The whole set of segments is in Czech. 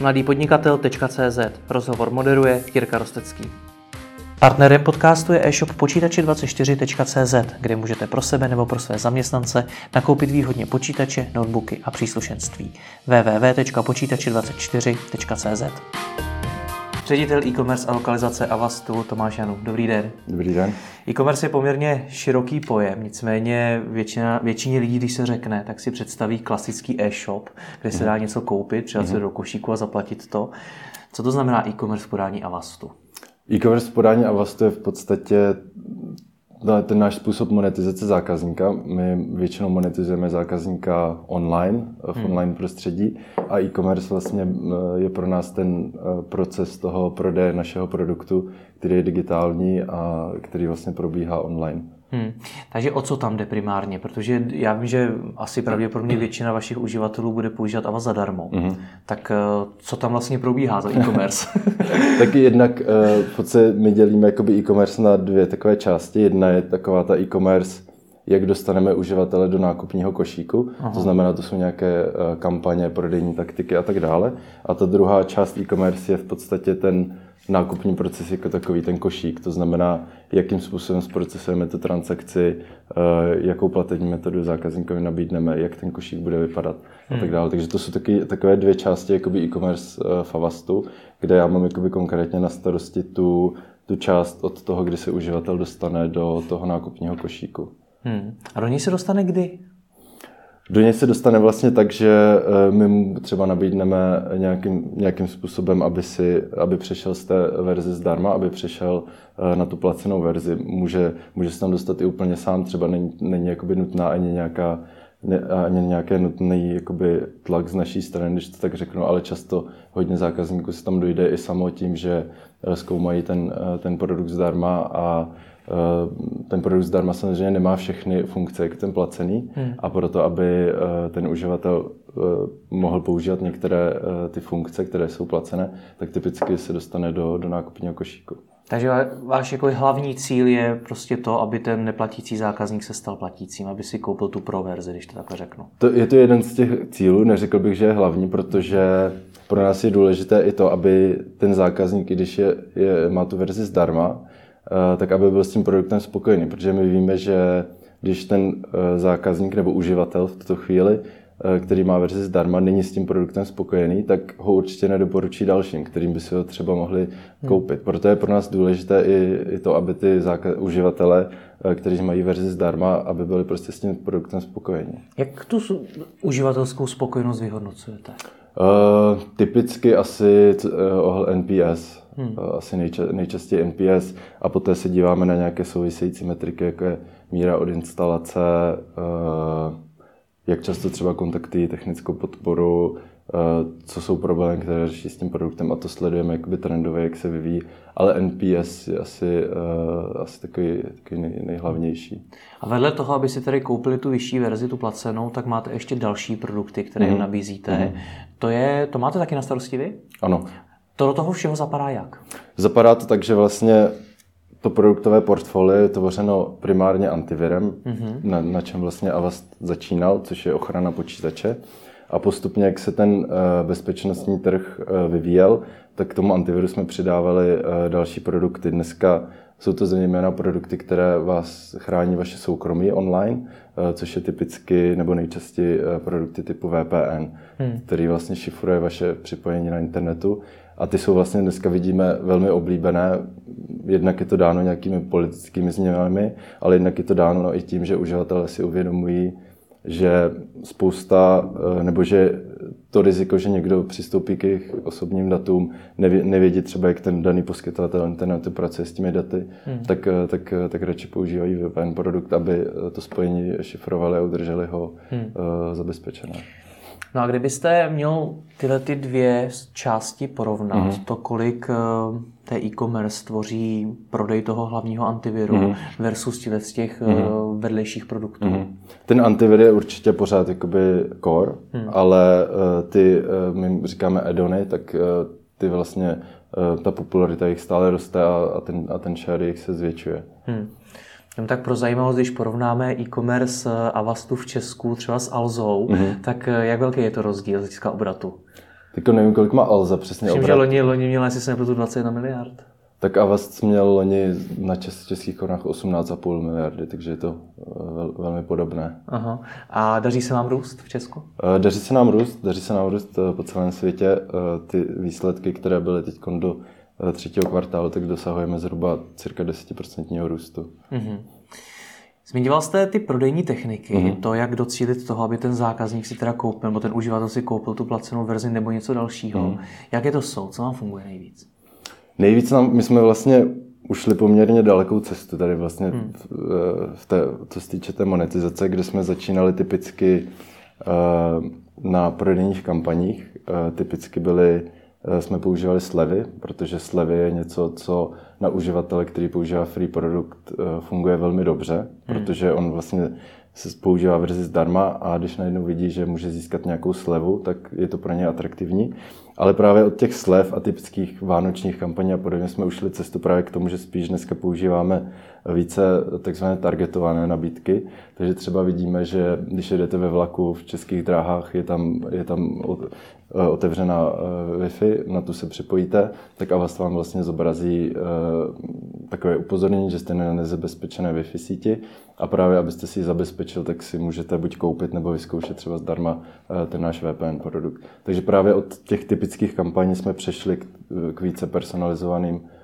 mladýpodnikatel.cz Rozhovor moderuje Jirka Rostecký. Partnerem podcastu je e-shop počítače24.cz, kde můžete pro sebe nebo pro své zaměstnance nakoupit výhodně počítače, notebooky a příslušenství. www.počítače24.cz Ředitel e-commerce a lokalizace Avastu Tomáš Janu. Dobrý den. Dobrý den. E-commerce je poměrně široký pojem, nicméně většina, většině lidí, když se řekne, tak si představí klasický e-shop, kde se dá něco koupit, přidat se mm-hmm. do košíku a zaplatit to. Co to znamená e-commerce v podání Avastu? E-commerce v podání Avastu je v podstatě ten náš způsob monetizace zákazníka. My většinou monetizujeme zákazníka online, v hmm. online prostředí a e-commerce vlastně je pro nás ten eh, proces toho prodeje našeho produktu, který je digitální a který vlastně probíhá online. Hmm. Takže o co tam jde primárně? Protože já vím, že asi pravděpodobně většina vašich uživatelů bude používat Ava zadarmo. Hmm. Tak eh, co tam vlastně probíhá za e-commerce? Taky jednak eh, v podstatě my dělíme e-commerce na dvě takové části. Jedna je taková ta e-commerce, jak dostaneme uživatele do nákupního košíku. Aha. To znamená, to jsou nějaké eh, kampaně, prodejní taktiky a tak dále. A ta druhá část e-commerce je v podstatě ten nákupní proces jako takový, ten košík. To znamená, jakým způsobem zprocesujeme tu transakci, eh, jakou platební metodu zákazníkovi nabídneme, jak ten košík bude vypadat hmm. a tak dále. Takže to jsou taky, takové dvě části jakoby e-commerce eh, Favastu, kde já mám jakoby konkrétně na starosti tu, tu část od toho, kdy se uživatel dostane do toho nákupního košíku. Hmm. A do něj se dostane kdy? Do něj se dostane vlastně tak, že eh, my mu třeba nabídneme nějakým, nějakým způsobem, aby, si, aby přešel z té verze zdarma, aby přešel eh, na tu placenou verzi. Může, může se tam dostat i úplně sám, třeba není, není jakoby nutná ani nějaká ani nějaké nutný jakoby, tlak z naší strany, když to tak řeknu, ale často hodně zákazníků se tam dojde i samo tím, že eh, zkoumají ten, ten produkt zdarma a ten produkt zdarma samozřejmě nemá všechny funkce, jak ten placený hmm. a proto, aby eh, ten uživatel eh, mohl používat některé ty funkce, které jsou placené, tak typicky se dostane do, do nákupního košíku. Takže váš jako hlavní cíl je prostě to, aby ten neplatící zákazník se stal platícím, aby si koupil tu pro verzi, když to takhle řeknu. To, je to jeden z těch cílů, neřekl bych, že je hlavní, protože pro nás je důležité i to, aby ten zákazník, když je, je, má tu verzi zdarma, Eh, tak aby byl s tím produktem spokojený, protože my víme, že když ten eh, zákazník nebo uživatel v tuto chvíli, eh, který má verzi zdarma, není s tím produktem spokojený, tak ho určitě nedoporučí dalším, kterým by si ho třeba mohli hmm. koupit. Proto je pro nás důležité i, i to, aby ty zákaz, uživatelé, kteří mají verzi zdarma, aby byli prostě s tím produktem spokojení. Jak tu uživatelskou spokojenost vyhodnocujete? Uh, typicky asi uh, NPS, hmm. uh, asi nejča- nejčastěji NPS a poté se díváme na nějaké související metriky, jako je míra od instalace, uh, jak často třeba kontaktují technickou podporu, Eh, co jsou problémy, které řeší s tím produktem a to sledujeme jakoby trendově, jak se vyvíjí, ale NPS je asi, asi takový, takový nej, nejhlavnější. A vedle toho, aby si tady koupili tu vyšší verzi, tu placenou, tak máte ještě další produkty, které mm-hmm. nabízíte. Mm-hmm. To, je, to máte taky na starosti vy? Ano. To do toho všeho zapadá jak? Zapadá to tak, že vlastně to produktové portfolio je tvořeno primárně antivirem, mm-hmm. na, na čem vlastně Avast začínal, což je ochrana počítače. A postupně, jak se ten eh, bezpečnostní trh eh, vyvíjel, tak k tomu antiviru jsme přidávali eh, další produkty. Dneska jsou to zejména produkty, které vás chrání vaše soukromí online, což je typicky nebo nejčastěji produkty typu VPN, hmm. který vlastně šifruje vaše připojení na internetu. A ty jsou vlastně dneska vidíme velmi oblíbené. Jednak je to dáno nějakými politickými změnami, ale jednak je to dáno no, i tím, že uživatelé si uvědomují, že spousta, eh, nebo že to riziko, že někdo přistoupí k jejich osobním datům, nevědí třeba, jak ten daný poskytovatel internetu pracuje s těmi daty, hmm. tak, eh, tak, eh, tak radši používají VPN produkt, aby to spojení šifrovali a udrželi ho hmm. zabezpečené. No a kdybyste měl tyhle ty dvě části porovnat, mm-hmm. to kolik eh, té e-commerce tvoří prodej toho hlavního antiviru mm-hmm. versus z těch mm-hmm. vedlejších produktů? Mm-hmm. Ten antivir je určitě pořád jakoby core, mm. ale uh, ty, my říkáme addony, tak ty vlastně, ta popularita jich stále roste a, a, ten, a ten share jich se zvětšuje. Mm. Jenom tak pro zajímavost, když porovnáme e-commerce eh, Avastu v Česku třeba s Alzou, mm-hmm. tak eh, jak velký je to rozdíl z hlediska obratu? Teď nevím, kolik má Alza přesně Myslím, obrat. že loni, loni měla, jestli se nepletu, 21 miliard. Tak Avast měl loni na čes, českých korunách 18,5 miliardy, takže je to eh, vel, velmi podobné. Aha. A daří se vám růst v Česku? Daří se nám růst, daří se nám růst po celém světě. Ty výsledky, které byly teď do třetího kvartálu, tak dosahujeme zhruba cirka 10% růstu. Mm-hmm. Zmiňoval jste ty prodejní techniky, mm-hmm. to, jak docílit toho, aby ten zákazník si teda koupil, nebo ten uživatel si koupil tu placenou verzi nebo něco dalšího. Mm-hmm. Jaké to jsou? Co vám funguje nejvíc? Nejvíc nám, my jsme vlastně ušli poměrně dalekou cestu tady vlastně hmm. v, v té, co se týče té monetizace, kde jsme začínali typicky uh, na prodejních kampaních. Uh, typicky byly, jsme používali slevy, protože slevy je něco, co na uživatele, který používá free produkt, funguje velmi dobře, hmm. protože on vlastně se používá verzi zdarma a když najednou vidí, že může získat nějakou slevu, tak je to pro ně atraktivní. Ale právě od těch slev a typických vánočních kampaní a podobně jsme ušli cestu právě k tomu, že spíš dneska používáme více takzvané targetované nabídky. Takže třeba vidíme, že když jedete ve vlaku v českých dráhách, je tam, je tam otevřená eh, Wi-Fi, na tu se připojíte, tak Avast vám vlastně zobrazí eh, takové upozornění, že jste na nezabezpečené Wi-Fi síti a právě abyste si ji zabezpečil, tak si můžete buď koupit nebo vyzkoušet třeba zdarma eh, ten náš VPN produkt. Takže právě od těch typických kampaní jsme přešli k, více personalizovaným eh,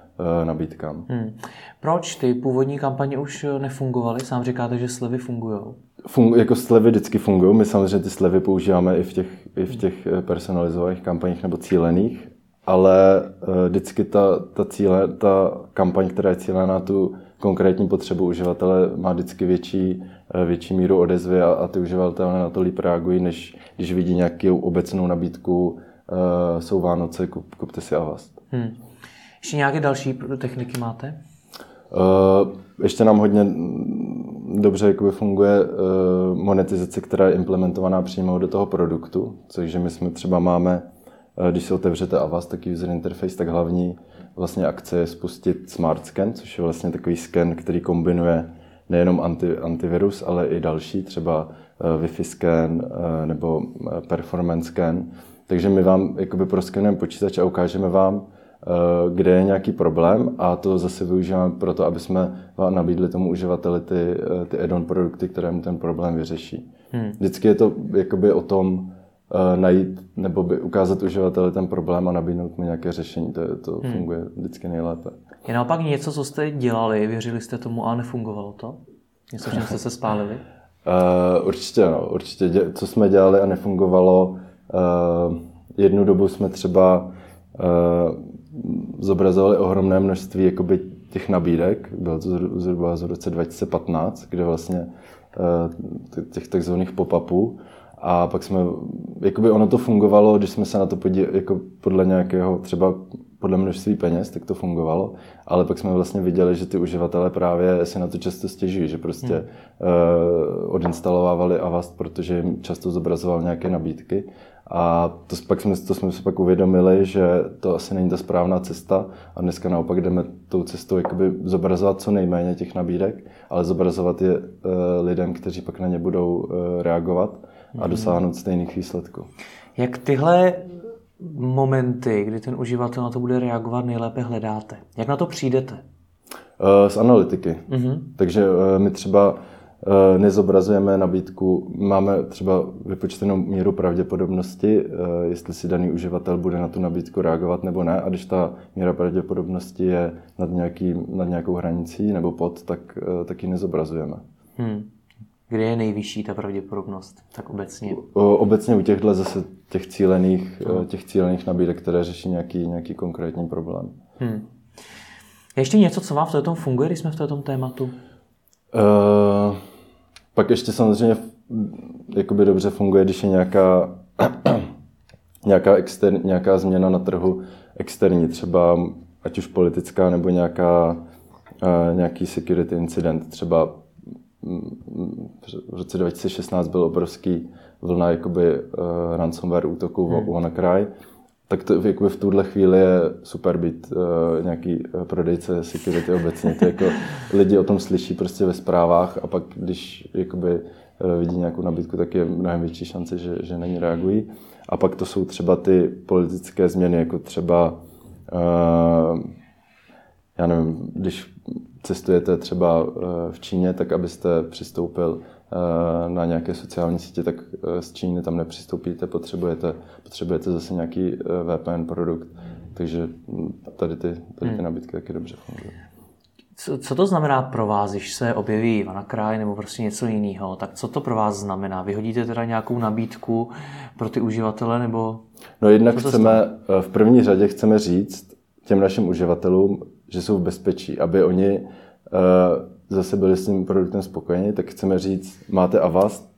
nabídkám. Hmm. Proč ty původní kampaně už nefungovaly? Sám říkáte, že slevy fungují. Fung, jako slevy vždycky fungují. My samozřejmě ty slevy používáme i v těch, i v těch eh, personalizovaných kampaních nebo cílených, ale vždycky ta, ta, cíle, ta kampaň, která je cílená na tu konkrétní potřebu uživatele má vždycky větší, eh, větší míru odezvy a, a ty uživatelé na to líp reagují, než když vidí nějakou obecnou nabídku, jsou Vánoce, kup, kupte si Avast. Hmm. Ještě nějaké další techniky máte? Uh, ještě nám hodně dobře jakoby funguje uh, monetizace, která je implementovaná přímo do toho produktu, takže my jsme třeba máme, uh, když si otevřete Avast, tak user interface, tak hlavní vlastně akce je spustit Smart Scan, což je vlastně takový scan, který kombinuje nejenom anti, antivirus, ale i další, třeba uh, Wi-Fi scan uh, nebo performance scan. Takže my vám jakoby proskenujeme počítač a ukážeme vám, kde je nějaký problém a to zase využíváme pro to, aby jsme nabídli tomu uživateli ty, ty add-on produkty, které mu ten problém vyřeší. Hmm. Vždycky je to jakoby o tom, uh, najít nebo by ukázat uživateli ten problém a nabídnout mu nějaké řešení. To, to hmm. funguje vždycky nejlépe. Je naopak něco, co jste dělali, věřili jste tomu a nefungovalo to? Něco, čím jste se spálili? uh, určitě, no. Určitě. Dě, co jsme dělali a nefungovalo, uh, jednu dobu jsme třeba uh, zobrazovali ohromné množství jakoby těch nabídek, bylo to zhruba z roce 2015, kde vlastně těch takzvaných pop-upů, a pak jsme, jakoby ono to fungovalo, když jsme se na to podívali, jako podle nějakého, třeba podle množství peněz, tak to fungovalo, ale pak jsme vlastně viděli, že ty uživatelé právě si na to často stěžují, že prostě hmm. uh, odinstalovávali Avast, protože jim často zobrazoval nějaké nabídky a to, pak jsme, to jsme si pak uvědomili, že to asi není ta správná cesta a dneska naopak jdeme tou cestou jakoby zobrazovat co nejméně těch nabídek, ale zobrazovat je uh, lidem, kteří pak na ně budou uh, reagovat a dosáhnout stejných výsledků. Jak tyhle momenty, kdy ten uživatel na to bude reagovat, nejlépe hledáte? Jak na to přijdete? Eh, z analytiky. Mm-hmm. Takže eh, my třeba eh, nezobrazujeme nabídku, máme třeba vypočtenou míru pravděpodobnosti, jestli si daný uživatel bude na tu nabídku reagovat nebo ne. A když ta míra pravděpodobnosti je nad, nějaký, nad nějakou hranicí nebo pod, tak, tak ji nezobrazujeme. Hmm. Kde je nejvyšší ta pravděpodobnost, tak obecně? Obecně u těchto zase těch cílených, hmm. těch cílených nabídek, které řeší nějaký, nějaký konkrétní problém. Hmm. Ještě něco, co vám v tom funguje, když jsme v tom tématu? Uh, pak ještě samozřejmě jakoby dobře funguje, když je nějaká, nějaká, exter, nějaká změna na trhu externí, třeba ať už politická nebo nějaká, nějaký security incident, třeba v roce 2016 byl obrovský vlna jakoby, uh, ransomware útoků hmm. v WannaCry, tak to jakoby v tuhle chvíli je super být uh, nějaký uh, prodejce security obecně. To jako lidi o tom slyší prostě ve zprávách a pak, když jakoby, uh, vidí nějakou nabídku, tak je mnohem větší šance, že, že na ní reagují. A pak to jsou třeba ty politické změny, jako třeba, uh, já nevím, když cestujete třeba v Číně, tak abyste přistoupil na nějaké sociální sítě, tak z Číny tam nepřistoupíte, potřebujete, potřebujete zase nějaký VPN produkt. Takže tady ty, tady ty hmm. nabídky taky dobře fungují. Co, co to znamená pro vás, když se objeví kraj nebo prostě něco jiného? Tak co to pro vás znamená? Vyhodíte teda nějakou nabídku pro ty uživatele nebo... No jednak chceme, v první řadě chceme říct těm našim uživatelům, že jsou v bezpečí, aby oni zase byli s tím produktem spokojeni, tak chceme říct, máte Avast,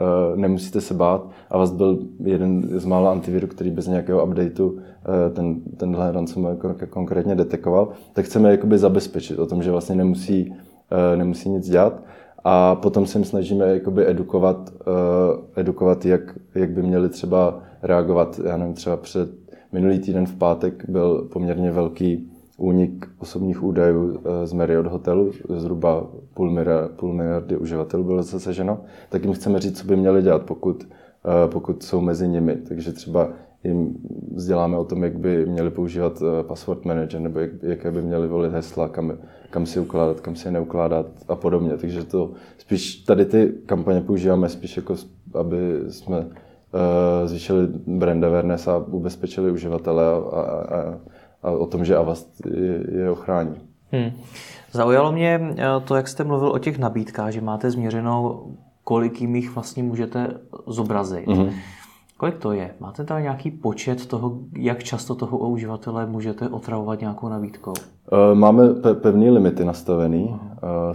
uh, nemusíte se bát. Avast byl jeden z mála antivirů, který bez nějakého updateu Eh, ten, tenhle ransomware konkrétně detekoval, tak chceme jakoby zabezpečit o tom, že vlastně nemusí, eh, nemusí nic dělat. A potom se jim snažíme jakoby edukovat, eh, edukovat jak, jak by měli třeba reagovat. Já nevím, třeba před minulý týden v pátek byl poměrně velký únik osobních údajů z Marriott hotelu, zhruba půl, miliardy, půl miliardy uživatelů bylo zasaženo, tak jim chceme říct, co by měli dělat, pokud, pokud jsou mezi nimi. Takže třeba jim vzděláme o tom, jak by měli používat eh, password manager, nebo jak, jaké by měli volit hesla, kam, kam si ukládat, kam si neukládat a podobně. Takže to spíš tady ty kampaně používáme spíš jako, aby jsme zvýšili brand awareness a ubezpečili uživatele a, a, a, a o tom, že Avast je, je ochrání. Hmm. Zaujalo mě eh, to, jak jste mluvil o těch nabídkách, že máte změřenou, kolik jich vlastně můžete zobrazit. Mm-hmm. Kolik to je? Máte tam nějaký počet toho, jak často toho uživatele můžete otravovat nějakou nabídkou? Eh, máme pevné limity nastavený. Eh,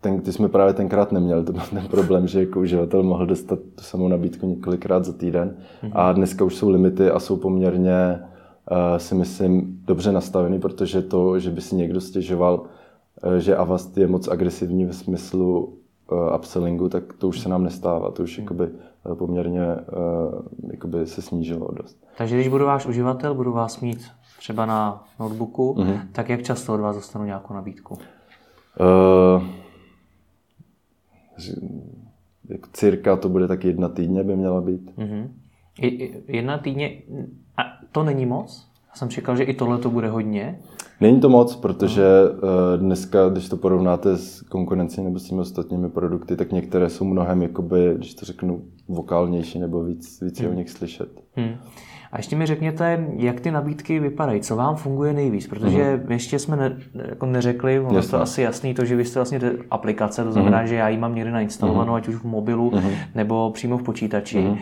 ten, ty jsme právě tenkrát neměli, to byl ten problém, že jako uživatel mohl dostat tu samou nabídku několikrát za týden. Mhm. A dneska už jsou limity a jsou poměrně, si myslím, dobře nastavený, protože to, že by si někdo stěžoval, uh, že Avast je moc agresivní ve smyslu uh, upsellingu, tak to už se nám nestává. To už jakoby Eh, poměrně eh, jakoby se snížilo dost. Takže když budu váš uživatel, budu vás mít třeba na notebooku, mm-hmm. tak jak často od vás dostanu nějakou nabídku? Uh, jako cirka to bude tak jedna týdně by měla být. Mm-hmm. Jedna týdně, a to není moc? Já jsem čekal, že i tohle to bude hodně. Není to moc, protože uh, dneska, když to porovnáte s konkurencí nebo s těmi ostatními produkty, tak některé jsou mnohem, jakoby, když to řeknu, vokálnější nebo víc, víc hmm. o nich slyšet. Hmm. A ještě mi řekněte, jak ty nabídky vypadají, co vám funguje nejvíc, protože uh-huh. ještě jsme ne, jako neřekli, ono Jasně. to asi jasný, to, že vy jste vlastně aplikace, to znamená, uh-huh. že já ji mám někde nainstalovanou, uh-huh. ať už v mobilu uh-huh. nebo přímo v počítači. Uh-huh.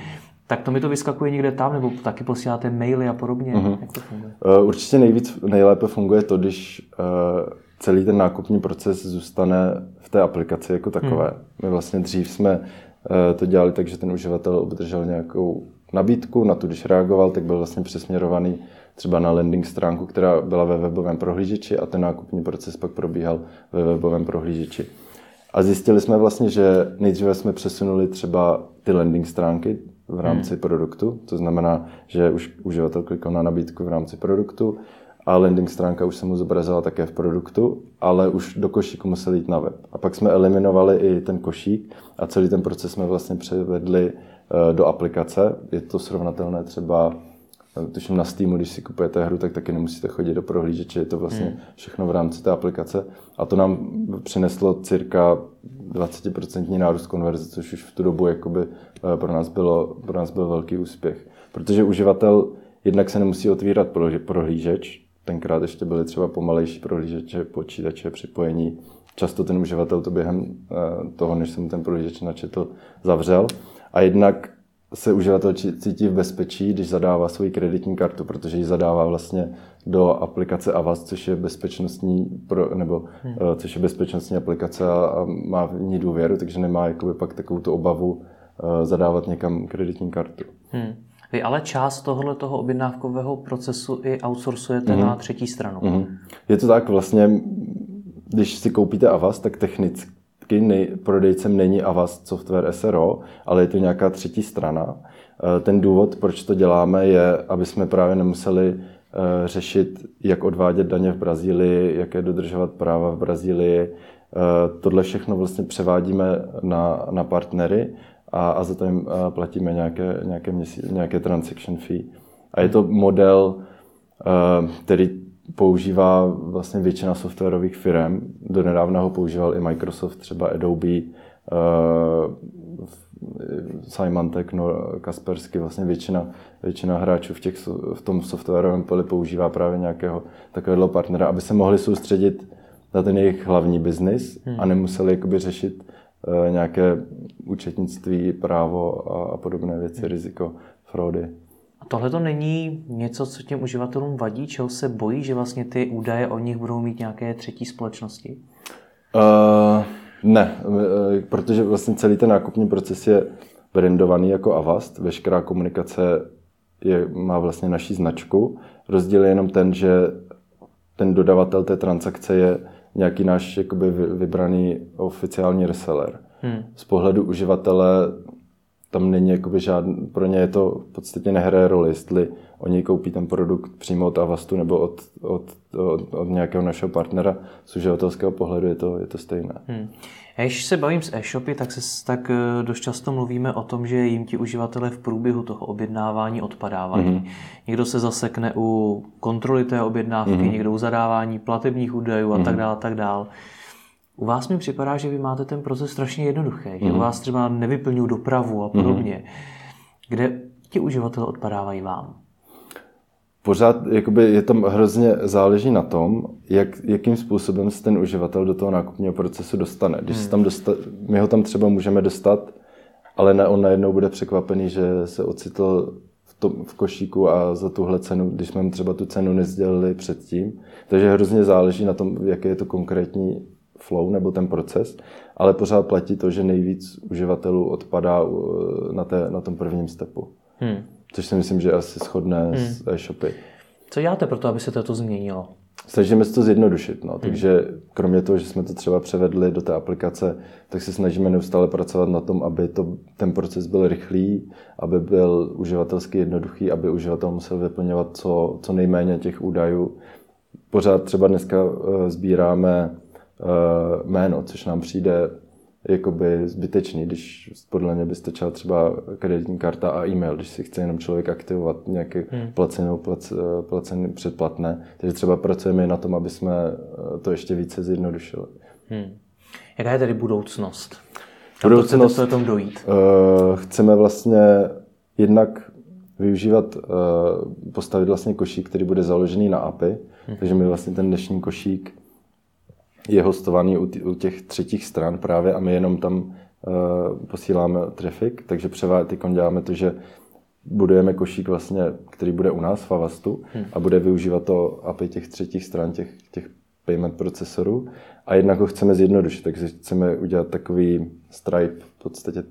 Tak to mi to vyskakuje někde tam, nebo taky posíláte maily a podobně? Uh-huh. Jak to funguje? Uh, určitě nejvíc, nejlépe funguje to, když uh, celý ten nákupní proces zůstane v té aplikaci jako takové. Hmm. My vlastně dřív jsme uh, to dělali tak, že ten uživatel obdržel nějakou nabídku, na tu, když reagoval, tak byl vlastně přesměrovaný třeba na landing stránku, která byla ve webovém prohlížeči a ten nákupní proces pak probíhal ve webovém prohlížeči. A zjistili jsme vlastně, že nejdříve jsme přesunuli třeba ty landing stránky v rámci hmm. produktu. To znamená, že už uživatel klikl na nabídku v rámci produktu a landing stránka už se mu zobrazila také v produktu, ale už do košíku musel jít na web. A pak jsme eliminovali i ten košík a celý ten proces jsme vlastně převedli eh, do aplikace. Je to srovnatelné třeba tuším na Steamu, když si kupujete hru, tak taky nemusíte chodit do prohlížeče, je to vlastně hmm. všechno v rámci té aplikace. A to nám přineslo cirka 20% nárůst konverze, což už v tu dobu jakoby eh, pro nás, bylo, pro nás byl velký úspěch. Protože uživatel jednak se nemusí otvírat prohlížeč, tenkrát ještě byly třeba pomalejší prohlížeče, počítače, připojení. Často ten uživatel to během eh, toho, než jsem ten prohlížeč načetl, zavřel. A jednak se uživatel cítí v bezpečí, když zadává svoji kreditní kartu, protože ji zadává vlastně do aplikace Avast, což je bezpečnostní, pro, nebo hmm. uh, což je bezpečnostní aplikace a, a má v ní důvěru, takže nemá jakoby pak takovou tu obavu uh, zadávat někam kreditní kartu. Hmm. Vy ale část tohoto toho objednávkového procesu i outsourcujete hmm. na třetí stranu. Hmm. Je to tak vlastně, když si koupíte Avast, tak technicky nej, prodejcem není Avast Software SRO, ale je to nějaká třetí strana. Eh, ten důvod, proč to děláme, je, aby jsme právě nemuseli Eh, řešit, jak odvádět daně v Brazílii, jaké dodržovat práva v Brazílii. Eh, tohle všechno vlastně převádíme na, na partnery a, a za to jim platíme nějaké, nějaké, měsíc, nějaké transaction fee. A je to model, který používá vlastně většina softwarových firm. Do nedávna ho používal i Microsoft, třeba Adobe, Symantec, no, Kaspersky, vlastně většina, většina hráčů v, těch, v tom softwarovém poli používá právě nějakého takového partnera, aby se mohli soustředit na ten jejich hlavní biznis hmm. a nemuseli jakoby řešit uh, nějaké účetnictví, právo a, a podobné věci, hmm. riziko, fraudy. A tohle to není něco, co těm uživatelům vadí, čeho se bojí, že vlastně ty údaje o nich budou mít nějaké třetí společnosti? Uh, ne, eh, protože vlastně celý ten nákupní proces je brandovaný jako Avast. Veškerá komunikace je, má vlastně naší značku. Rozdíl je jenom ten, že ten dodavatel té transakce je nějaký náš jakoby vybraný oficiální reseller. Hmm. Z pohledu uživatele tam není jakoby žádný, pro ně je to v podstatě nehraje roli, jestli oni koupí ten produkt přímo od Avastu nebo od, od, od, od nějakého našeho partnera. Z uživatelského pohledu je to, je to stejné. Hmm. A když se bavím s e-shopy, tak, se, tak eh, dost často mluvíme o tom, že jim ti uživatelé v průběhu toho objednávání odpadávají. Mm-hmm. Někdo se zasekne u kontroly té objednávky, mm-hmm. někdo u zadávání platebních údajů a mm-hmm. tak dále, tak dále. U vás mi připadá, že vy máte ten proces strašně jednoduchý, mm-hmm. že u mhm. vás třeba nevyplňují dopravu a podobně. Mm-hmm. Kde ti uživatelé odpadávají vám? pořád jakoby je tam hrozně záleží na tom, jak, jakým způsobem se ten uživatel do toho nákupního procesu dostane. Když hmm. tam dosta, my ho tam třeba můžeme dostat, ale ne, on najednou bude překvapený, že se ocitl v, tom, v košíku a za tuhle cenu, když jsme mu třeba tu cenu nezdělili předtím. Takže hrozně záleží na tom, jaký je to konkrétní flow nebo ten proces, ale pořád platí to, že nejvíc uživatelů odpadá na, té, na tom prvním stepu. Hmm. Což si myslím, že je asi shodné hmm. s e-shopy. Co děláte pro to, aby se to změnilo? Snažíme se to zjednodušit. No. Hmm. Takže kromě toho, že jsme to třeba převedli do té aplikace, tak se snažíme neustále pracovat na tom, aby to, ten proces byl rychlý, aby byl uživatelsky jednoduchý, aby uživatel musel vyplňovat co, co nejméně těch údajů. Pořád třeba dneska uh, sbíráme uh, jméno, což nám přijde jakoby zbytečný, když podle mě by stačila třeba kreditní karta a e-mail, když si chce jenom člověk aktivovat nějaké hmm. placenou, plac, placený předplatné. Takže třeba pracujeme na tom, aby jsme eh, to ještě více zjednodušili. Hmm. Jaká je tedy budoucnost? Kam budoucnost, to tom dojít? Uh, chceme vlastně jednak využívat, uh, postavit vlastně košík, který bude založený na API, hmm. takže my vlastně ten dnešní košík je hostovaný u těch třetích stran právě a my jenom tam uh, posíláme traffic, takže převá, děláme to, že budujeme košík vlastně, který bude u nás v Avastu hmm. a bude využívat to API těch třetích stran, těch, těch payment procesorů a jednak ho chceme zjednodušit, takže chceme udělat takový Stripe, v podstatě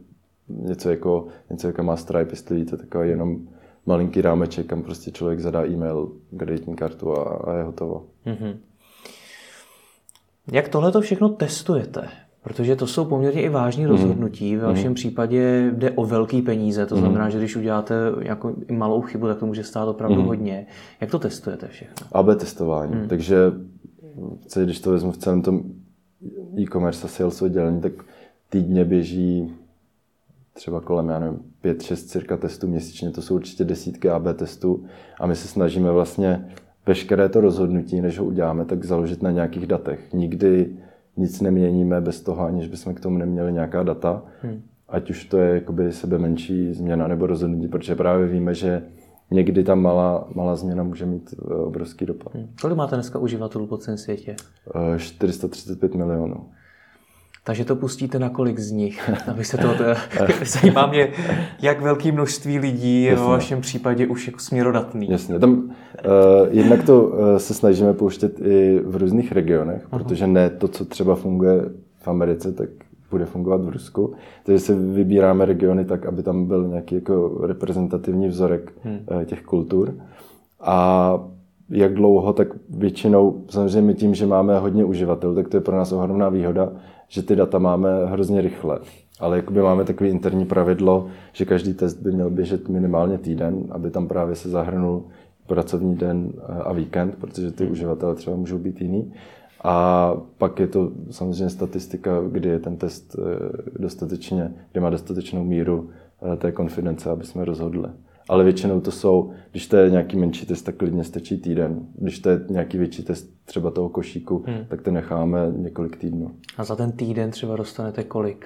něco jako, něco jako má Stripe, jestli víte, takový jenom malinký rámeček, kam prostě člověk zadá e-mail, kreditní kartu a, a je hotovo. Mm-hmm. Jak tohle to všechno testujete? Protože to jsou poměrně i vážní mhm. rozhodnutí. Ve vašem mm. případě jde o velký peníze, to mhm. znamená, že když uděláte jako malou chybu, tak to může stát opravdu mm. hodně. Jak to testujete všechno? AB testování. Mm. Takže když to vezmu v celém tom e-commerce a sales oddělení, tak týdně běží třeba kolem, já nevím, 5-6 cirka testů měsíčně, to jsou určitě desítky AB testů a my se snažíme vlastně veškeré to rozhodnutí, než ho uděláme, tak založit na nějakých datech. Nikdy nic neměníme bez toho, aniž bychom k tomu neměli nějaká data. Hmm. Ať už to je jakoby sebe menší změna nebo rozhodnutí, protože právě víme, že někdy ta malá, malá změna může mít eh, obrovský dopad. Hmm. Kolik máte dneska uživatelů po celém světě? 435 eh, milionů. Takže to pustíte na kolik z nich? Aby se to, zajímá mě, jak velké množství lidí je Jasně. v vašem případě už jako směrodatný. Jasně, tam uh, jednak to uh, se snažíme pouštět i v různých regionech, Aha. protože ne to, co třeba funguje v Americe, tak bude fungovat v Rusku. Takže se vybíráme regiony tak, aby tam byl nějaký jako reprezentativní vzorek hmm. uh, těch kultur. A jak dlouho, tak většinou, samozřejmě tím, že máme hodně uživatelů, tak to je pro nás ohromná výhoda, že ty data máme hrozně rychle. Ale jakoby máme takové interní pravidlo, že každý test by měl běžet minimálně týden, aby tam právě se zahrnul pracovní den a víkend, protože ty uživatelé třeba můžou být jiný. A pak je to samozřejmě statistika, kdy je ten test eh, dostatečně, kdy má dostatečnou míru eh, té konfidence, aby jsme rozhodli. Ale většinou to jsou, když to je nějaký menší test, tak klidně stačí týden. Když to je nějaký větší test třeba toho košíku, hmm. tak to necháme několik týdnů. A za ten týden třeba dostanete kolik?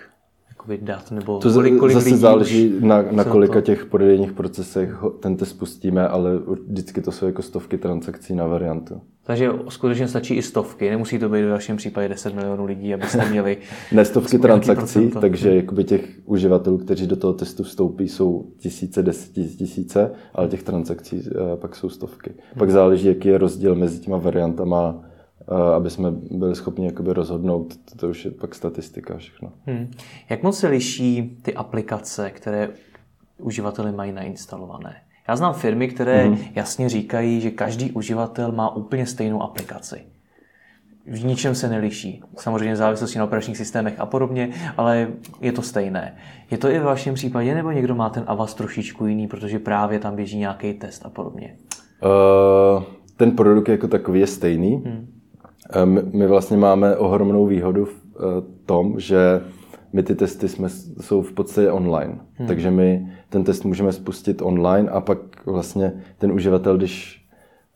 jakoby dat? Nebo to kolik, kolik zase lidí záleží na, na kolika to... těch prodejních procesech ten test spustíme, ale vždycky to jsou jako stovky transakcí na variantu. Takže skutečně stačí i stovky, nemusí to být v vašem případě 10 milionů lidí, abyste měli... ne stovky transakcí, procento. takže jakoby těch uživatelů, kteří do toho testu vstoupí, jsou tisíce, desetitisíce, ale těch transakcí uh, pak jsou stovky. Pak záleží, jaký je rozdíl mezi těma variantama aby jsme byli schopni jakoby rozhodnout, to už je pak statistika všechno. Hmm. Jak moc se liší ty aplikace, které uživateli mají nainstalované? Já znám firmy, které hmm. jasně říkají, že každý uživatel má úplně stejnou aplikaci. V ničem se neliší. Samozřejmě v závislosti na operačních systémech a podobně, ale je to stejné. Je to i v vašem případě, nebo někdo má ten avaz trošičku jiný, protože právě tam běží nějaký test a podobně? Uh, ten produkt jako takový je stejný. Hmm my vlastně máme ohromnou výhodu v eh, tom, že my ty testy jsme, jsou v podstatě online. Hmm. Takže my ten test můžeme spustit online a pak vlastně ten uživatel, když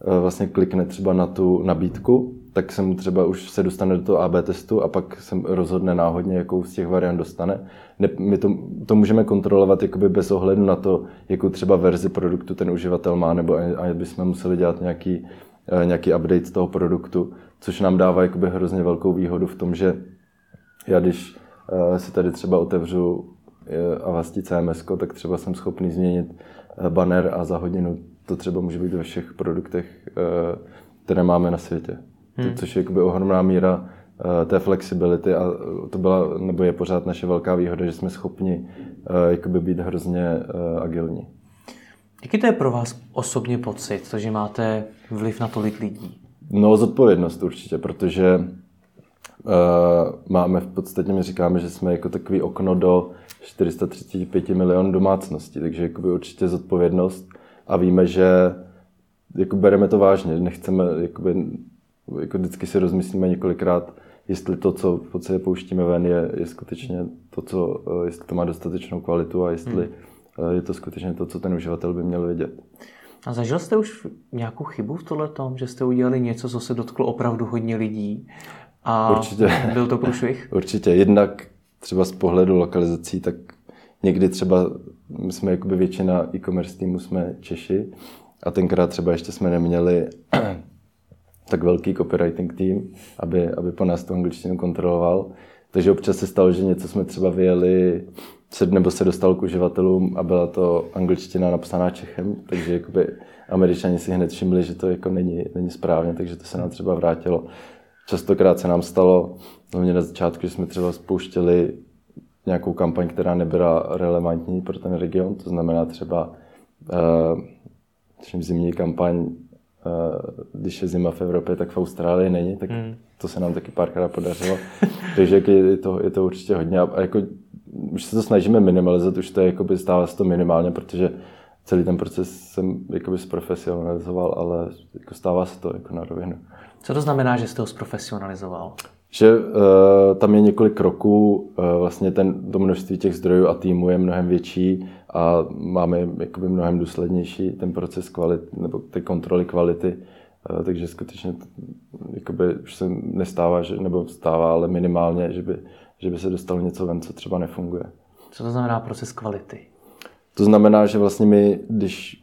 eh, vlastně klikne třeba na tu nabídku, tak se mu třeba už se dostane do toho AB testu a pak se rozhodne náhodně, jakou z těch variant dostane. Ne, my to, to můžeme kontrolovat jakoby bez ohledu na to, jakou třeba verzi produktu ten uživatel má, nebo aby jsme museli dělat nějaký, eh, nějaký update toho produktu což nám dává jakoby hrozně velkou výhodu v tom, že já když si tady třeba otevřu uh, Avasti CMS, tak třeba jsem schopný změnit uh, banner a za hodinu to třeba může být ve všech produktech, které máme na světě. Hmm. Což je jakoby ohromná míra té flexibility a to byla, nebo je pořád naše velká výhoda, že jsme schopni jakoby být hrozně agilní. Jaký to je pro vás osobně pocit, to, že máte vliv na tolik lidí? No, zodpovědnost určitě, protože máme v podstatě, my říkáme, že jsme jako takový okno do 435 milionů domácností, takže jakoby určitě zodpovědnost a víme, že jako bereme to vážně, nechceme, jakoby, jako vždycky si rozmyslíme několikrát, jestli to, co v podstatě pouštíme ven, je, je skutečně to, co, eh, jestli to má dostatečnou kvalitu a jestli hmm. je to skutečně to, co ten uživatel by měl vědět. A zažil jste už nějakou chybu v tohle tom, že jste udělali něco, co se dotklo opravdu hodně lidí? A Určitě. byl to průšvih? Určitě. Jednak třeba z pohledu lokalizací, tak někdy třeba my jsme jakoby většina e-commerce týmu jsme Češi a tenkrát třeba ještě jsme neměli tak velký copywriting tým, aby, aby po nás tu angličtinu kontroloval. Takže občas se stalo, že něco jsme třeba vyjeli se, nebo se dostal k uživatelům a byla to angličtina napsaná Čechem, takže jakoby američani si hned všimli, že to jako není, není správně, takže to se nám třeba vrátilo. Častokrát se nám stalo, hlavně na začátku, že jsme třeba spouštěli nějakou kampaň, která nebyla relevantní pro ten region, to znamená třeba uh, zimní kampaň, uh, když je zima v Evropě, tak v Austrálii není, tak hmm. to se nám taky párkrát podařilo. takže je to, je to určitě hodně. A jako už se to snažíme minimalizovat, už to je, jakoby stává se to minimálně, protože celý ten proces jsem jakoby zprofesionalizoval, ale jako stává se to jako na rovinu. Co to znamená, že jste ho zprofesionalizoval? Že uh, tam je několik kroků, uh, vlastně ten, to množství těch zdrojů a týmu je mnohem větší a máme jakoby mnohem důslednější ten proces kvality, nebo ty kontroly kvality, uh, takže skutečně jakoby už se nestává, že, nebo stává, ale minimálně, že by že by se dostalo něco ven, co třeba nefunguje. Co to znamená proces kvality? To znamená, že vlastně my, když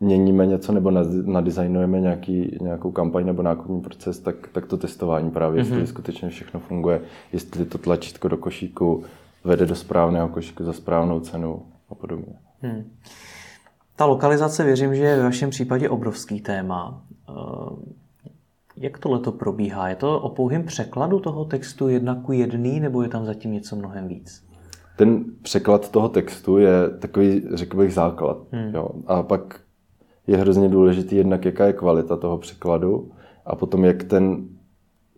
měníme něco nebo nadizajnujeme nějaký, nějakou kampaň nebo nákupní proces, tak, tak to testování právě, mm-hmm. jestli skutečně všechno funguje, jestli to tlačítko do košíku vede do správného košíku za správnou cenu a podobně. Hmm. Ta lokalizace věřím, že je ve vašem případě obrovský téma. Jak tohle to probíhá? Je to o pouhém překladu toho textu jedna ku jedný, nebo je tam zatím něco mnohem víc? Ten překlad toho textu je takový, řekl bych, základ. Hmm. Jo. A pak je hrozně důležitý jednak, jaká je kvalita toho překladu a potom, jak ten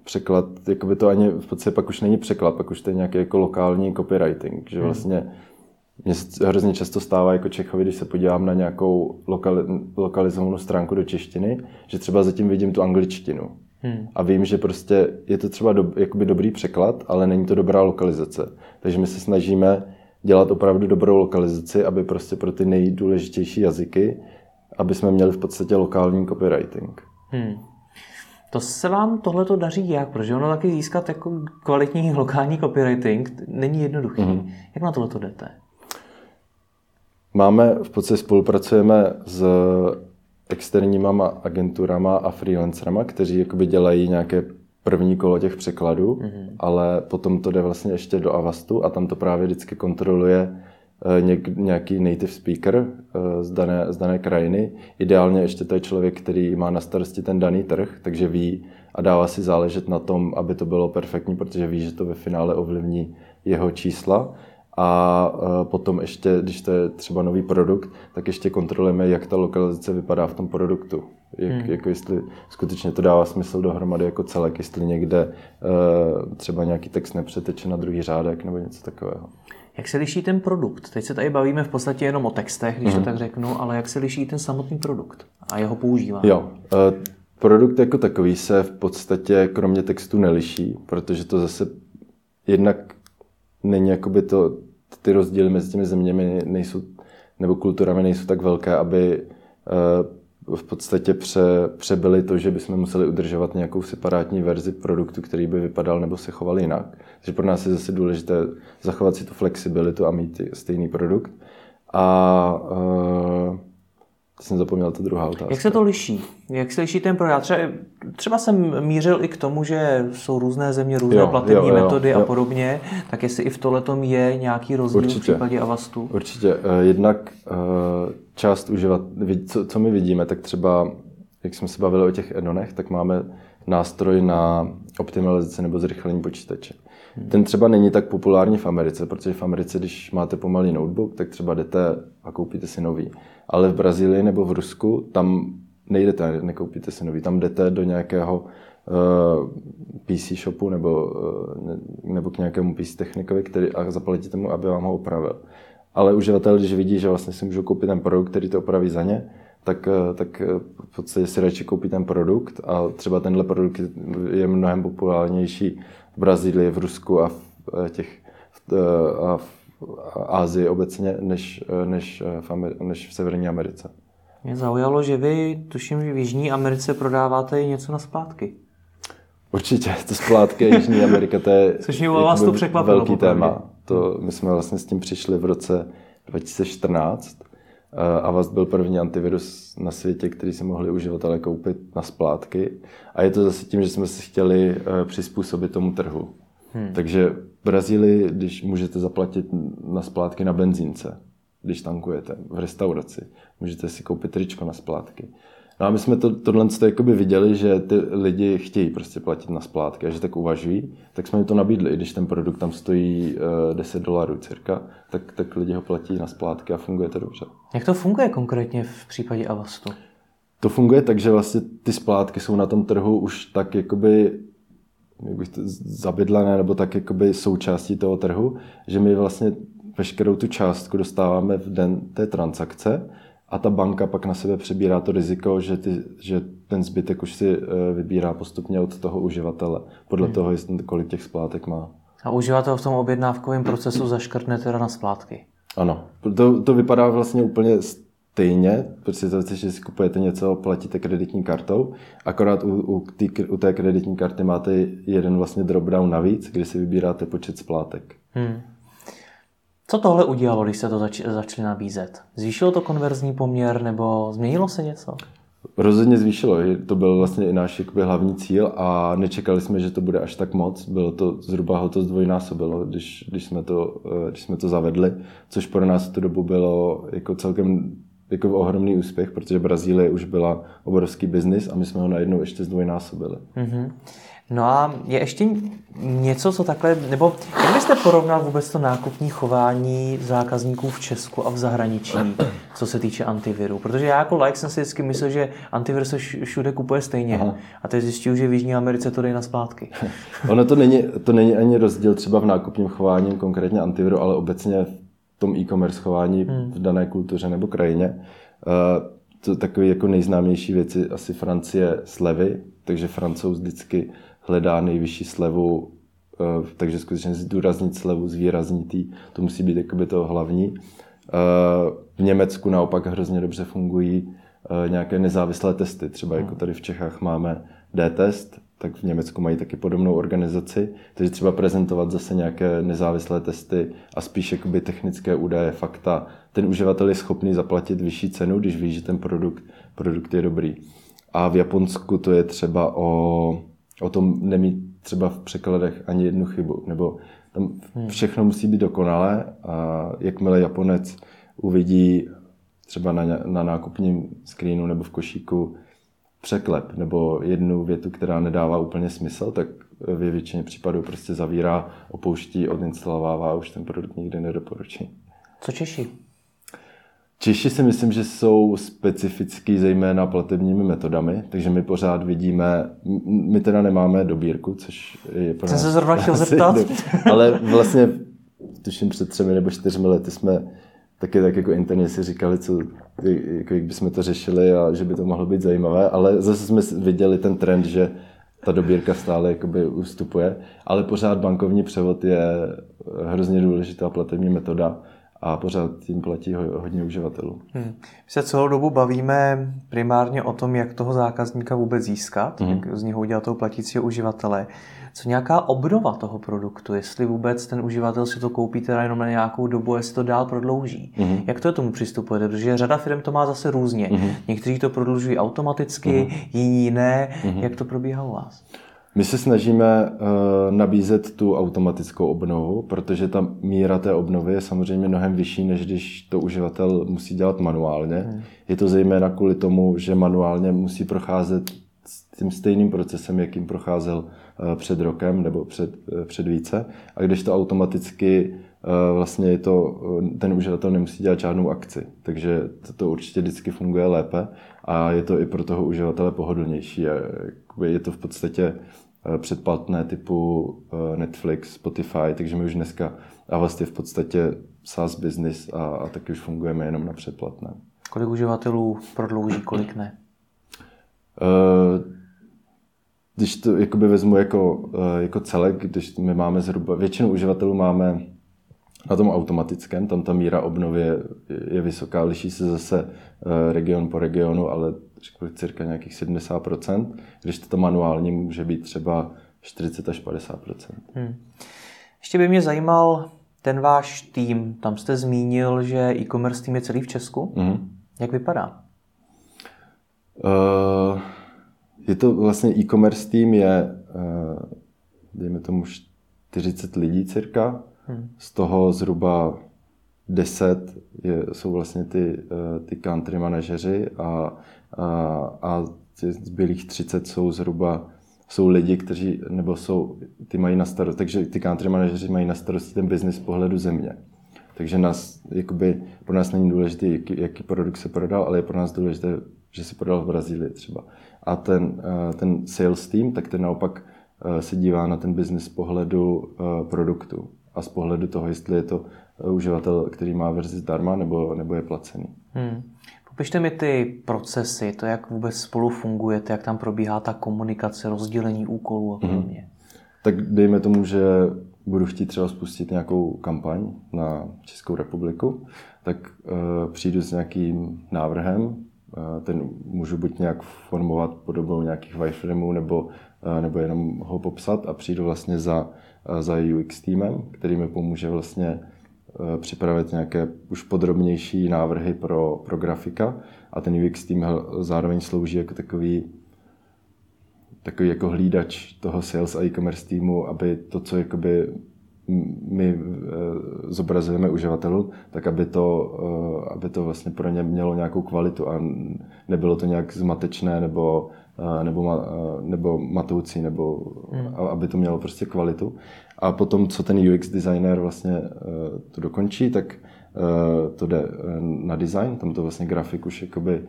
překlad, jakoby to ani v podstatě pak už není překlad, pak už to je nějaký jako lokální copywriting, že hmm. vlastně mně se hrozně často stává jako Čechovi, když se podívám na nějakou lokali, lokalizovanou stránku do češtiny, že třeba zatím vidím tu angličtinu. Hmm. A vím, že prostě je to třeba do, jakoby dobrý překlad, ale není to dobrá lokalizace. Takže my se snažíme dělat opravdu dobrou lokalizaci, aby prostě pro ty nejdůležitější jazyky, aby jsme měli v podstatě lokální copywriting. Hmm. To se vám tohle to daří jak? Protože ono taky získat jako kvalitní lokální copywriting není jednoduchý. Mm-hmm. Jak na tohle to jdete? Máme, v podstatě spolupracujeme s externíma agenturama a freelancerama, kteří jakoby dělají nějaké první kolo těch překladů, mm-hmm. ale potom to jde vlastně ještě do Avastu a tam to právě vždycky kontroluje něk, nějaký native speaker eh, z dané, z dané krajiny. Ideálně ještě to je člověk, který má na starosti ten daný trh, takže ví a dává si záležet na tom, aby to bylo perfektní, protože ví, že to ve finále ovlivní jeho čísla a e, potom ještě, když to je třeba nový produkt, tak ještě kontrolujeme, jak ta lokalizace vypadá v tom produktu. Jak, hmm. jako jestli skutečně to dává smysl dohromady jako celek, jestli někde třeba nějaký text nepřeteče na druhý řádek nebo něco takového. Jak se liší ten produkt? Teď se tady bavíme v podstatě jenom o textech, když hmm. to tak řeknu, ale jak se liší ten samotný produkt a jeho používání? Jo, e, produkt jako takový se v podstatě kromě textu neliší, protože to zase jednak není jakoby to, ty rozdíly mezi těmi zeměmi nejsou, nebo kulturami nejsou tak velké, aby eh, v podstatě pře, přebyly to, že bychom museli udržovat nějakou separátní verzi produktu, který by vypadal nebo se choval jinak. Takže pro nás je zase důležité zachovat si tu flexibilitu a mít stejný produkt. A uh, jsem zapomněl tu druhá otázka. Jak se to liší? Jak se liší ten produkt? Třeba, třeba jsem mířil i k tomu, že jsou různé země, různé jo, platební jo, jo, metody jo. a podobně, tak jestli i v tohletom je nějaký rozdíl Určitě. v případě Avastu? Určitě. Eh, jednak eh, část uživat, co, co my vidíme, tak třeba, jak jsme se bavili o těch edonech, tak máme nástroj na optimalizaci nebo zrychlení počítače. Ten třeba není tak populární v Americe, protože v Americe, když máte pomalý notebook, tak třeba jdete a koupíte si nový ale v Brazílii nebo v Rusku tam nejdete, nekoupíte si nový, tam jdete do nějakého uh, eh, PC shopu nebo, uh, nebo k nějakému PC technikovi který, a zaplatíte mu, aby vám ho opravil. Ale uživatel, když vidí, že vlastně si můžou koupit ten produkt, který to opraví za ně, tak, eh, tak v podstatě si radši koupí ten produkt a třeba tenhle produkt je mnohem populárnější Brazílii, v Rusku a v těch a v Ázii obecně, než, než, v Ameri- než v Severní Americe. Mě zaujalo, že vy, tuším, že v Jižní Americe prodáváte i něco na splátky. Určitě, to splátky Jižní Amerika, to je Což mě vás to překvapilo. Velký téma. To, my jsme vlastně s tím přišli v roce 2014 a vás byl první antivirus na světě, který si mohli uživatelé koupit na splátky. A je to zase tím, že jsme si chtěli eh, přizpůsobit tomu trhu. Hmm. Takže v Brazílii, když můžete zaplatit na splátky na benzínce, když tankujete v restauraci, můžete si koupit tričko na splátky. No a my jsme to, tohle jakoby viděli, že ty lidi chtějí prostě platit na splátky a že tak uvažují, tak jsme jim to nabídli, i když ten produkt tam stojí uh, eh, 10 dolarů cirka, tak, tak lidi ho platí na splátky a funguje to dobře. Jak to funguje konkrétně v případě Avastu? To funguje tak, že vlastně ty splátky jsou na tom trhu už tak jakoby jak bych to, zabydlené nebo tak jakoby součástí toho trhu, že my vlastně veškerou tu částku dostáváme v den té transakce a ta banka pak na sebe přebírá to riziko, že, ty, že ten zbytek už si eh, vybírá postupně od toho uživatele, podle hmm. toho, jestli, kolik těch splátek má. A uživatel v tom objednávkovém procesu zaškrtne teda na splátky. Ano, to, to vypadá vlastně úplně stejně, představte si, že si kupujete něco, platíte kreditní kartou, akorát u, u, tý, u té kreditní karty máte jeden vlastně dropdown navíc, kdy si vybíráte počet splátek. Hmm. Co tohle udělalo, když se to zač- začali nabízet? Zvýšilo to konverzní poměr nebo změnilo se něco? Rozhodně zvýšilo. To byl vlastně i náš jakoby, hlavní cíl a nečekali jsme, že to bude až tak moc. Bylo to zhruba ho to zdvojnásobilo, když, když, jsme to, eh, když jsme to zavedli, což pro nás v tu dobu bylo jako celkem jako ohromný úspěch, protože Brazílie už byla obrovský biznis a my jsme ho najednou ještě zdvojnásobili. Mm-hmm. No a je ještě něco, co takhle, nebo jak byste porovnal vůbec to nákupní chování zákazníků v Česku a v zahraničí, co se týče antiviru? Protože já jako like jsem si vždycky myslel, že antivir se všude kupuje stejně. Aha. A teď zjistil, že v Jižní Americe to jde na splátky. ono to není, to není ani rozdíl třeba v nákupním chování, konkrétně antiviru, ale obecně v tom e-commerce chování hmm. v dané kultuře nebo krajině. Uh, to takové jako nejznámější věci asi Francie slevy, takže francouz vždycky hledá nejvyšší slevu, eh, takže skutečně zdůraznit slevu, zvýraznit jí, to musí být jakoby to hlavní. Eh, v Německu naopak hrozně dobře fungují eh, nějaké nezávislé testy, třeba jako tady v Čechách máme D-test, tak v Německu mají taky podobnou organizaci, takže třeba prezentovat zase nějaké nezávislé testy a spíš jakoby technické údaje, fakta. Ten uživatel je schopný zaplatit vyšší cenu, když ví, že ten produkt, produkt je dobrý. A v Japonsku to je třeba o, o tom nemít třeba v překladech ani jednu chybu, nebo tam hmm. všechno musí být dokonalé a jakmile Japonec uvidí třeba na, na nákupním screenu nebo v košíku překlep nebo jednu větu, která nedává úplně smysl, tak ve většině případů prostě zavírá, opouští, odinstalovává a už ten produkt nikdy nedoporučí. Co Češi? Češi si myslím, že jsou specifický zejména platebními metodami, takže my pořád vidíme, my teda nemáme dobírku, což je pro nás... Jsem se zrovna chtěl zeptat. Ale vlastně, tuším před třemi nebo čtyřmi lety jsme taky tak jako interně si říkali, co, jako jak bychom to řešili a že by to mohlo být zajímavé, ale zase jsme viděli ten trend, že ta dobírka stále jakoby ustupuje, ale pořád bankovní převod je hrozně důležitá platební metoda a pořád tím platí hodně uživatelů. Hmm. My se celou dobu bavíme primárně o tom, jak toho zákazníka vůbec získat, hmm. jak z něho udělat toho platícího uživatele. Co nějaká obnova toho produktu, jestli vůbec ten uživatel si to koupí teda jenom na nějakou dobu, jestli to dál prodlouží. Hmm. Jak to tomu přistupujete? Protože řada firm to má zase různě. Hmm. Někteří to prodlužují automaticky, hmm. jiní ne. Hmm. Jak to probíhá u vás? My se snažíme uh, nabízet tu automatickou obnovu, protože ta míra té obnovy je samozřejmě mnohem vyšší, než když to uživatel musí dělat manuálně. Hmm. Je to zejména kvůli tomu, že manuálně musí procházet tím stejným procesem, jakým procházel uh, před rokem nebo před, uh, před více. A když to automaticky vlastně je to, ten uživatel nemusí dělat žádnou akci. Takže to, to určitě vždycky funguje lépe a je to i pro toho uživatele pohodlnější. Je to v podstatě Eh, předplatné typu eh, Netflix, Spotify, takže my už dneska a vlastně v podstatě SaaS business a, a taky už fungujeme jenom na předplatné. Kolik uživatelů prodlouží, kolik ne? Uh, když to jakoby vezmu jako, jako celek, když my máme zhruba, většinu uživatelů máme na tom automatickém, tam ta míra obnovy je, je vysoká, liší se zase region po regionu, ale řekl bych cirka nějakých 70%, když to manuálně může být třeba 40 až 50%. Hmm. Ještě by mě zajímal ten váš tým. Tam jste zmínil, že e-commerce tým je celý v Česku. Hmm. Jak vypadá? Uh, je to vlastně e-commerce tým je, uh, dejme tomu 40 lidí cirka. Z toho zhruba 10 je, jsou vlastně ty, uh, ty country manažeři a a, a zbylých 30 jsou zhruba jsou lidi, kteří, nebo jsou, ty mají na starosti, takže ty country manažeři mají na starosti ten biznis pohledu země. Takže nás, jakoby, pro nás není důležité, jaký, jaký produkt se prodal, ale je pro nás důležité, že se prodal v Brazílii třeba. A ten, ten sales team, tak ten naopak se dívá na ten biznis pohledu produktu a z pohledu toho, jestli je to uživatel, který má verzi zdarma nebo, nebo je placený. Hmm. Popište mi ty procesy, to, jak vůbec spolu fungujete, jak tam probíhá ta komunikace, rozdělení úkolů a mhm. podobně. Mm-hmm. Tak dejme tomu, že budu chtít třeba spustit nějakou kampaň na Českou republiku, tak uh, přijdu s nějakým návrhem, ten můžu buď nějak formovat podobou nějakých wireframeů, nebo, nebo jenom ho popsat a přijdu vlastně za, za UX týmem, který mi pomůže vlastně připravit nějaké už podrobnější návrhy pro, pro grafika. A ten UX tým zároveň slouží jako takový takový jako hlídač toho sales a e-commerce týmu, aby to, co jakoby my eh, zobrazujeme uživatelů, tak aby to, eh, aby to vlastně pro ně mělo nějakou kvalitu a nebylo to nějak zmatečné nebo, nebo, nebo matoucí, nebo hmm. aby to mělo prostě kvalitu. A potom, co ten UX designer vlastně to dokončí, tak to jde na design, tam to vlastně grafik už jakoby,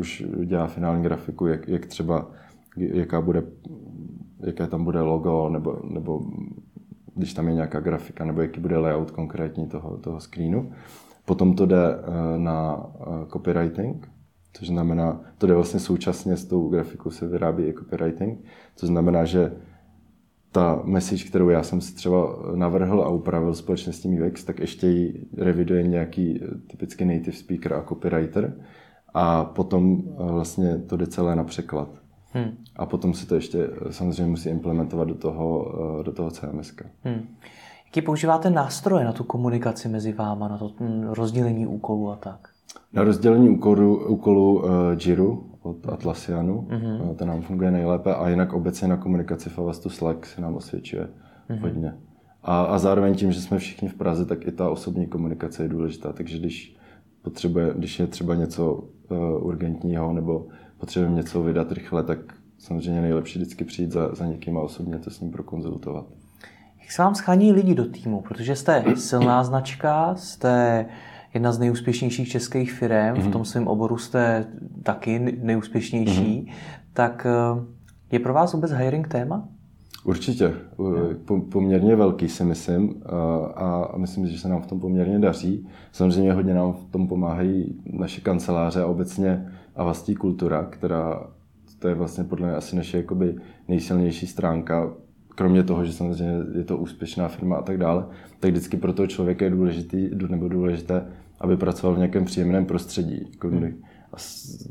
už dělá finální grafiku, jak, jak třeba, jaká bude, jaké tam bude logo, nebo, nebo když tam je nějaká grafika, nebo jaký bude layout konkrétní toho, toho screenu. Potom to jde na copywriting, což znamená, to jde vlastně současně s tou grafikou se vyrábí i copywriting, což znamená, že ta message, kterou já jsem si třeba navrhl a upravil společně s tím UX, tak ještě ji reviduje nějaký typicky native speaker a copywriter a potom eh, vlastně to jde celé na překlad. Hmm. A potom se to ještě eh, samozřejmě musí implementovat do toho, eh, do toho CMS. Hmm. Jaký používáte nástroje na tu komunikaci mezi váma, na to hm, rozdělení úkolů a tak? Na rozdělení úkolů, úkolů uh, Jiru od Atlassianu, mm-hmm. to nám funguje nejlépe a jinak obecně na komunikaci v Avastu Slack se nám osvědčuje mm-hmm. hodně. A, a zároveň tím, že jsme všichni v Praze, tak i ta osobní komunikace je důležitá. Takže když, potřebuje, když je třeba něco uh, urgentního nebo potřebujeme něco vydat rychle, tak samozřejmě nejlepší vždycky přijít za, za někým a osobně to s ním prokonzultovat. Jak se vám schání lidi do týmu? Protože jste silná značka, jste jedna z nejúspěšnějších českých firm, v mhm. tom svém oboru jste taky nejúspěšnější, mm-hmm. tak eh, je pro vás vůbec hiring téma? Určitě. Poměrně velký si myslím a myslím, že se nám v tom poměrně daří. Samozřejmě hodně nám v tom pomáhají naše kanceláře a obecně a vlastní kultura, která to je vlastně podle mě asi naše jakoby nejsilnější stránka, kromě toho, že samozřejmě je to úspěšná firma a tak dále, tak vždycky pro toho člověka je důležitý, nebo důležité, aby pracoval v nějakém příjemném prostředí. Jako hmm.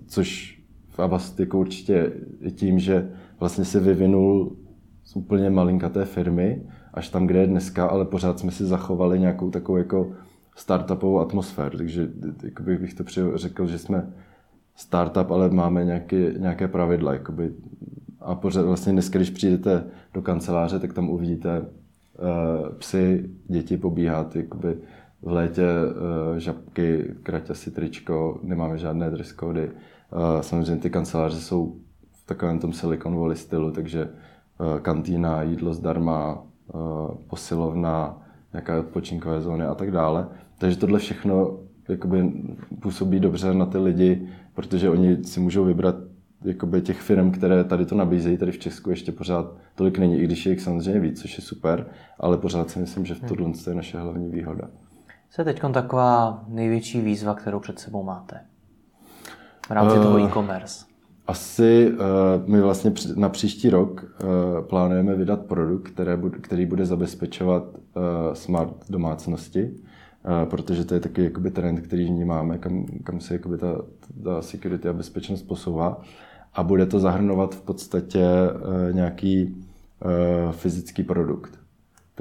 Což v Avastiku určitě je tím, že vlastně se vyvinul z úplně malinkaté firmy až tam, kde je dneska, ale pořád jsme si zachovali nějakou takovou jako startupovou atmosféru. Takže bych to řekl, že jsme startup, ale máme nějaké, nějaké pravidla. Jakoby. A pořád vlastně dneska, když přijdete do kanceláře, tak tam uvidíte uh, psy, děti pobíhat, jakoby v létě uh, žabky, kraťasy, tričko, nemáme žádné dress. Uh, samozřejmě ty kanceláře jsou v takovém tom Silicon Valley stylu, takže uh, kantýna, jídlo zdarma, uh, posilovna, nějaké odpočinkové zóny a tak dále. Takže tohle všechno jakoby působí dobře na ty lidi, protože oni si můžou vybrat jakoby těch firm, které tady to nabízejí, tady v Česku ještě pořád tolik není, i když je jich samozřejmě víc, což je super, ale pořád si myslím, že v tohle je naše hlavní výhoda. Co je teď taková největší výzva, kterou před sebou máte v rámci uh, toho e-commerce? Asi uh, my vlastně na příští rok uh, plánujeme vydat produkt, které, který bude zabezpečovat uh, smart domácnosti, protože to je taky jakoby trend, který vnímáme, kam, kam se jakoby ta, ta security a bezpečnost posouvá. A bude to zahrnovat v podstatě nějaký fyzický produkt.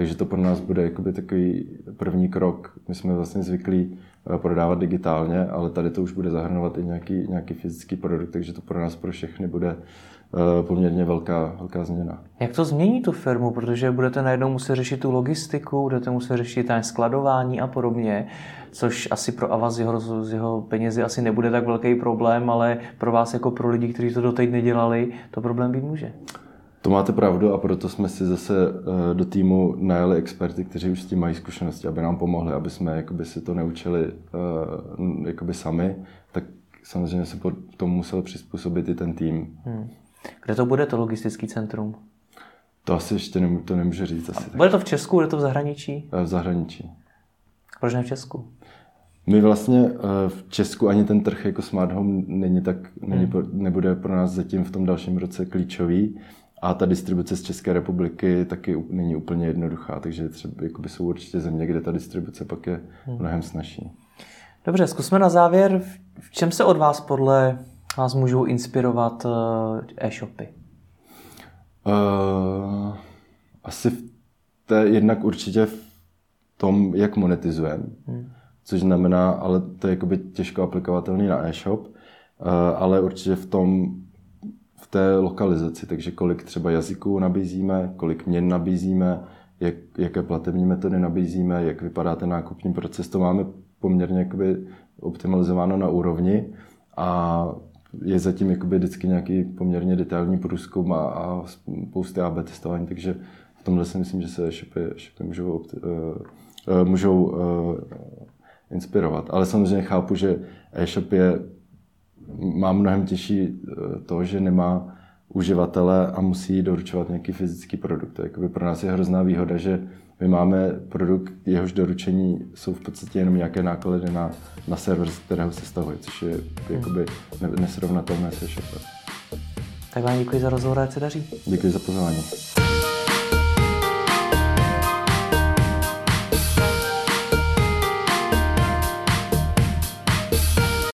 Takže to pro nás bude jakoby takový první krok. My jsme vlastně zvyklí eh, prodávat digitálně, ale tady to už bude zahrnovat i nějaký, nějaký fyzický produkt, takže to pro nás pro všechny bude eh, poměrně velká, velká změna. Jak to změní tu firmu, protože budete najednou muset řešit tu logistiku, budete muset řešit ten skladování a podobně, což asi pro Avaz z jeho, z jeho penězi asi nebude tak velký problém, ale pro vás jako pro lidi, kteří to doteď nedělali, to problém být může. To máte pravdu a proto jsme si zase eh, do týmu najeli experty, kteří už s tím mají zkušenosti, aby nám pomohli, aby jsme jakoby si to neučili uh, jakoby sami, tak samozřejmě se pod tomu musel přizpůsobit i ten tým. Hmm. Kde to bude, to logistický centrum? To asi ještě nemů- to nemůžu říct. Asi bude to v Česku, bude to v zahraničí? Eh, v zahraničí. Proč ne v Česku? My vlastně v Česku ani ten trh jako smart home není tak, není, hmm. nebude pro nás zatím v tom dalším roce klíčový. A ta distribuce z České republiky taky není úplně jednoduchá, takže třeba jakoby jsou určitě země, kde ta distribuce pak je hmm. mnohem snažší. Dobře, zkusme na závěr, v čem se od vás podle vás můžou inspirovat eh, e-shopy? Uh, asi v té, jednak určitě v tom, jak monetizujeme, hmm. což znamená, ale to je jakoby těžko aplikovatelný na e-shop, uh, ale určitě v tom, té lokalizaci, takže kolik třeba jazyků nabízíme, kolik měn nabízíme, jak, jaké platební metody nabízíme, jak vypadá ten nákupní proces, to máme poměrně jakoby optimalizováno na úrovni a je zatím jakoby vždycky nějaký poměrně detailní průzkum a, a spousty AB testování, takže v tomhle si myslím, že se e-shopy, e-shopy můžou, uh, uh, můžou uh, inspirovat. Ale samozřejmě chápu, že e-shop je má mnohem těžší eh, to, že nemá uživatele a musí doručovat nějaký fyzický produkt. Jakoby pro nás je hrozná výhoda, že My máme produkt, jehož doručení jsou v podstatě jenom nějaké náklady na, na server, z kterého se stavuje, což je jakoby nesrovnatelné se shopem. Tak vám děkuji za rozhovor a se daří. Děkuji za pozvání.